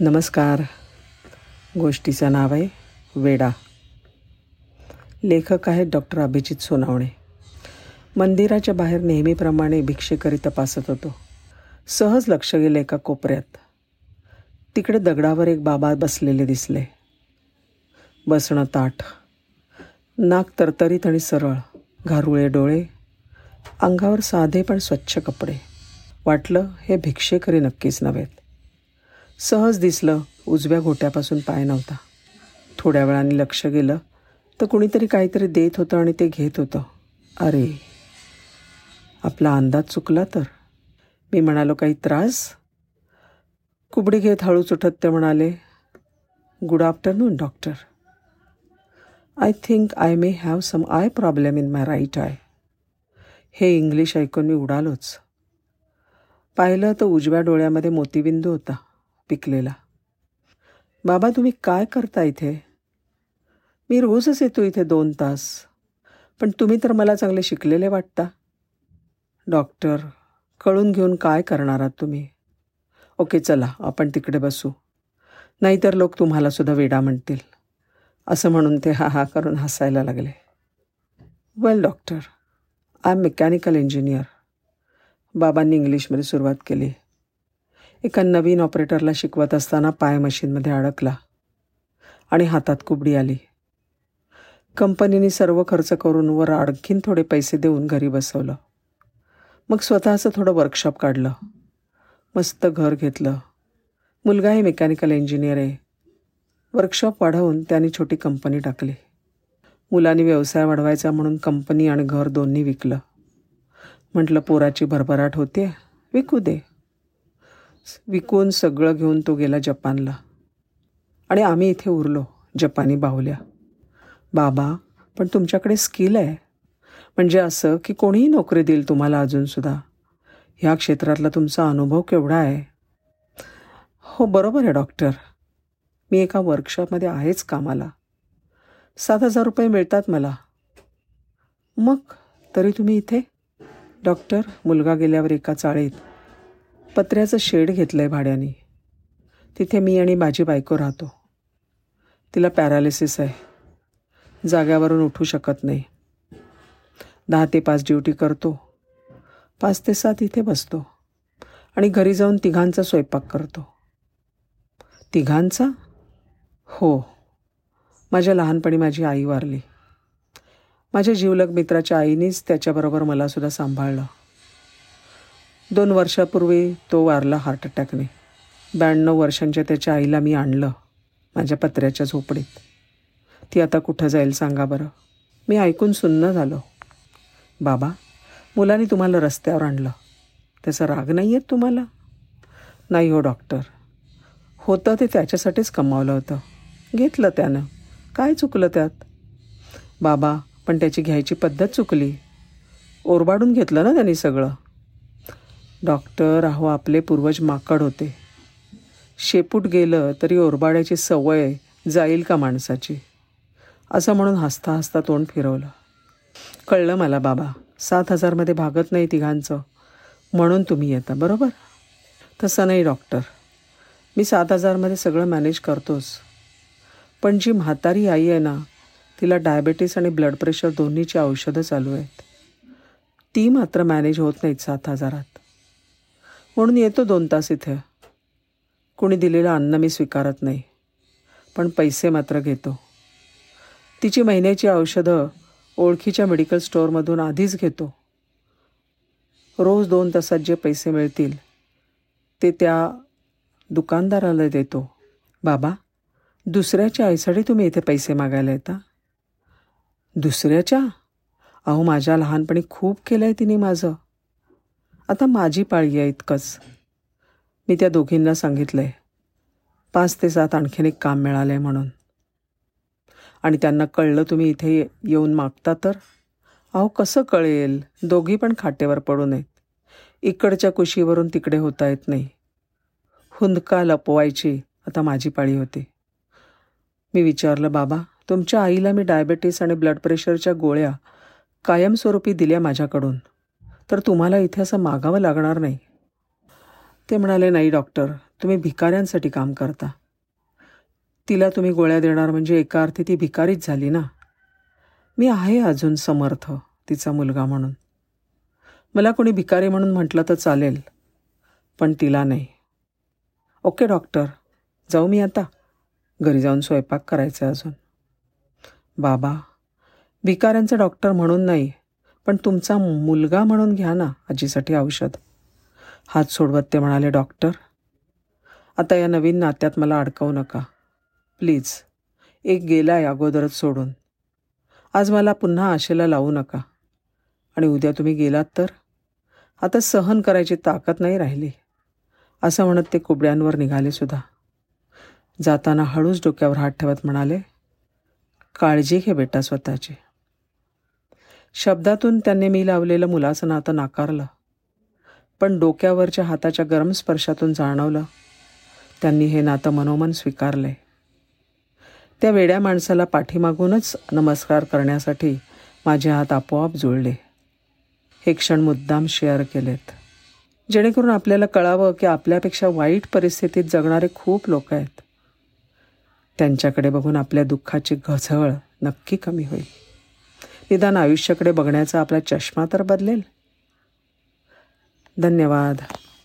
नमस्कार. गोष्टीचं नाव आहे वेडा. लेखक आहेत डॉक्टर अभिजित सोनावणे. मंदिराच्या बाहेर नेहमीप्रमाणे भिक्षेकरी तपासत होतो. सहज लक्ष गेलं एका कोपऱ्यात. तिकडे दगडावर एक बाबा बसलेले दिसले. बसणं ताठ. नाक तरतरीत आणि सरळ. घारुळे डोळे. अंगावर साधे पण स्वच्छ कपडे. वाटलं हे भिक्षेकरी नक्कीच नव्हेत. सहज दिसलं उजव्या घोट्यापासून पाय नव्हता. थोड्या वेळाने लक्ष गेलं तर कुणीतरी काहीतरी देत होतं आणि ते घेत होतं. अरे आपला अंदाज चुकला तर? मी म्हणालो काही त्रास? कुबडी घेत हळूच उठत ते म्हणाले good afternoon doctor I think I may have some eye problem in my right eye हे इंग्लिश ऐकून मी उडालोच. पाहिलं तर उजव्या डोळ्यामध्ये मोतीबिंदू होता. पिकलेला. बाबा तुम्ही काय करता इथे? मी रोजच येतो इथे दोन तास. पण तुम्ही तर मला चांगले शिकलेले वाटता. डॉक्टर कळून घेऊन काय करणार आहात तुम्ही? ओके चला आपण तिकडे बसू. नाहीतर लोक तुम्हालासुद्धा वेडा म्हणतील. असं म्हणून ते हा हा करून हसायला लागले. Well doctor I am mechanical engineer बाबांनी इंग्लिशमध्ये सुरुवात केली. एका नवीन ऑपरेटरला शिकवत असताना पाय मशीनमध्ये अडकला आणि हातात कुबडी आली. कंपनीने सर्व खर्च करून वर आणखीन थोडे पैसे देऊन घरी बसवलं. मग स्वतःचं थोडं वर्कशॉप काढलं. मस्त घर घेतलं. मुलगाही मेकॅनिकल इंजिनियर आहे. वर्कशॉप वाढवून त्याने छोटी कंपनी टाकली. मुलांनी व्यवसाय वाढवायचा म्हणून कंपनी आणि घर दोन्ही विकलं. म्हटलं पोराची भरभराट होते विकू दे. विकून सगळं घेऊन तो गेला जपानला. आणि आम्ही इथे उरलो जपानी बाहुल्या. बाबा पण तुमच्याकडे स्किल आहे. म्हणजे असं की कोणीही नोकरी देईल तुम्हाला अजूनसुद्धा ह्या क्षेत्रातला तुमचा अनुभव केवढा आहे? हो बरोबर आहे डॉक्टर. मी एका वर्कशॉपमध्ये आहेच कामाला. सात हजार रुपये मिळतात मला. मग तरी तुम्ही इथे? डॉक्टर मुलगा गेल्यावर एका चाळीत. पत्र्याचं शेड घेतलं आहे भाड्याने. तिथे मी आणि माझी बायको राहतो. तिला पॅरालिसिस आहे. जाग्यावरून उठू शकत नाही. दहा ते पाच ड्युटी करतो. पाच ते सात इथे बसतो. आणि घरी जाऊन तिघांचा स्वयंपाक करतो. तिघांचा? हो. माझ्या लहानपणी माझी आई वारली. माझ्या जीवलग मित्राच्या आईनेच त्याच्याबरोबर मलासुद्धा सांभाळलं. दोन वर्षापूर्वी तो वारला हार्ट अटॅकने. ब्याण्णव वर्षांच्या त्याच्या आईला मी आणलं माझ्या पत्र्याच्या झोपडीत. ती आता कुठं जाईल सांगा बरं. मी ऐकून सुन्न झालो. बाबा मुलाने तुम्हाला रस्त्यावर आणलं. त्याचा राग नाही येत तुम्हाला? नाही हो डॉक्टर. होतं ते त्याच्यासाठीच कमावलं होतं. घेतलं त्यानं. काय चुकलं त्यात? बाबा पण त्याची घ्यायची पद्धत चुकली. ओरबाडून घेतलं ना त्यांनी सगळं. डॉक्टर अहो आपले पूर्वज माकड होते. शेपूट गेलं तरी ओरबाड्याची सवय जाईल का माणसाची? असं म्हणून हसता हसता तोंड फिरवलं. कळलं मला बाबा सात हजारमध्ये भागत नाही तिघांचं. म्हणून तुम्ही येता बरोबर? तसं नाही डॉक्टर. मी सात हजारमध्ये सगळं मॅनेज करतोच. पण जी म्हातारी आई आहे ना तिला डायबेटीस आणि ब्लड प्रेशर दोन्हीची औषधं चालू आहेत. ती मात्र मॅनेज होत नाहीत सात हजारात. म्हणून येतो दोन तास इथे. कुणी दिलेलं अन्न मी स्वीकारत नाही पण पैसे मात्र घेतो. तिची महिन्याची औषधं ओळखीच्या मेडिकल स्टोअरमधून आधीच घेतो. रोज दोन तासात जे पैसे मिळतील ते त्या दुकानदाराला देतो. बाबा दुसऱ्याच्या आईसाठी तुम्ही इथे पैसे मागायला येता? दुसऱ्याच्या? अहो माझ्या लहानपणी खूप केलं आहे तिने माझं. आता माझी पाळी आहे इतकंच. मी त्या दोघींना सांगितलं आहे पाच ते सात आणखीन एक काम मिळालं आहे म्हणून. आणि त्यांना कळलं तुम्ही इथे येऊन मागता तर? अहो कसं कळेल? दोघी पण खाटेवर पडू नयेत इकडच्या कुशीवरून तिकडे होता येत नाही. हुंदका लपवायची आता माझी पाळी होती. मी विचारलं बाबा तुमच्या आईला मी डायबेटीस आणि ब्लड प्रेशरच्या गोळ्या कायमस्वरूपी दिल्या माझ्याकडून. तर तुम्हाला इथे असं मागावं लागणार नाही. ते म्हणाले नाही डॉक्टर तुम्ही भिकाऱ्यांसाठी काम करता. तिला तुम्ही गोळ्या देणार म्हणजे एका अर्थी ती भिकारीच झाली ना. मी आहे अजून समर्थ तिचा मुलगा म्हणून. मला कोणी भिकारी म्हणून म्हटलं तर चालेल पण तिला नाही. ओके डॉक्टर जाऊ मी आता. घरी जाऊन स्वयंपाक करायचा अजून. बाबा भिकाऱ्यांचा डॉक्टर म्हणून नाही पण तुमचा मुलगा म्हणून घ्या ना आजीसाठी औषध. हात सोडवत ते म्हणाले डॉक्टर आता या नवीन नात्यात मला अडकवू नका. प्लीज एक गेला आहे अगोदरच सोडून. आज मला पुन्हा आशेला लावू नका. आणि उद्या तुम्ही गेलात तर? आता सहन करायची ताकद नाही राहिली. असं म्हणत ते कुबड्यांवर निघाले सुद्धा. जाताना हळूच डोक्यावर हात ठेवत म्हणाले काळजी घे बेटा स्वतःची. शब्दातून त्यांनी मी लावलेलं मुलाचं नातं नाकारलं. पण डोक्यावरच्या हाताच्या गरम स्पर्शातून जाणवलं त्यांनी हे नातं मनोमन स्वीकारले. त्या वेड्या माणसाला पाठीमागूनच नमस्कार करण्यासाठी माझे हात आपोआप जुळले. हे क्षण मुद्दाम शेअर केलेत. जेणेकरून आपल्याला कळावं की आपल्यापेक्षा वाईट परिस्थितीत जगणारे खूप लोक आहेत. त्यांच्याकडे बघून आपल्या दुःखाची घझळ नक्की कमी होईल. निदान आयुष्याकडे बघण्याचा आपला चष्मा तर बदलेल. धन्यवाद.